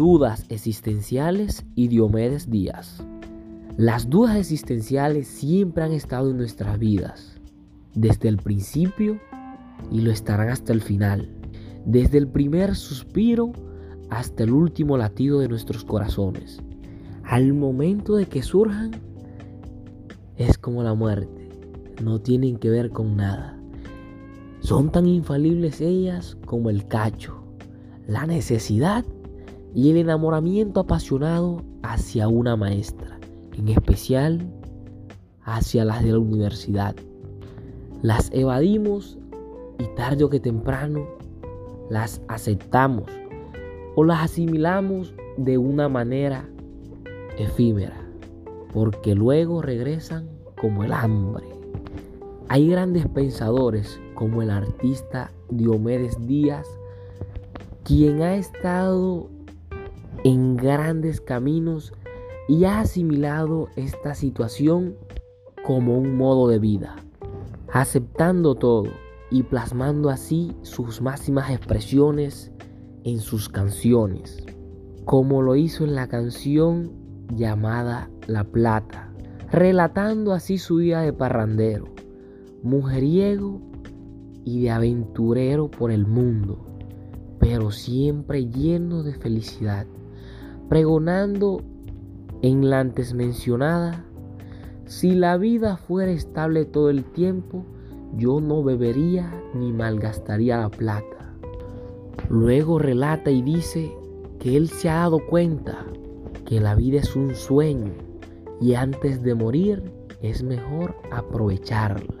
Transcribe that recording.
dudas existenciales y Diomedes Díaz. Las dudas existenciales siempre han estado en nuestras vidas, desde el principio y lo estarán hasta el final, desde el primer suspiro hasta el último latido de nuestros corazones. Al momento de que surjan, es como la muerte, no tienen que ver con nada. Son tan infalibles ellas como el cacho, la necesidad y el enamoramiento apasionado hacia una maestra en especial hacia las de la universidad. Las evadimos y tarde o que temprano las aceptamos o las asimilamos de una manera efímera, porque luego regresan como el hambre. Hay grandes pensadores como el artista Diomedes Díaz, quien ha estado en grandes caminos y ha asimilado esta situación como un modo de vida, aceptando todo y plasmando así sus máximas expresiones en sus canciones, como lo hizo en la canción llamada La Plata, relatando así su vida de parrandero, mujeriego y de aventurero por el mundo, pero siempre lleno de felicidad, pregonando en la antes mencionada, si la vida fuera estable todo el tiempo, yo no bebería ni malgastaría la plata. Luego relata y dice que él se ha dado cuenta que la vida es un sueño y antes de morir es mejor aprovecharla.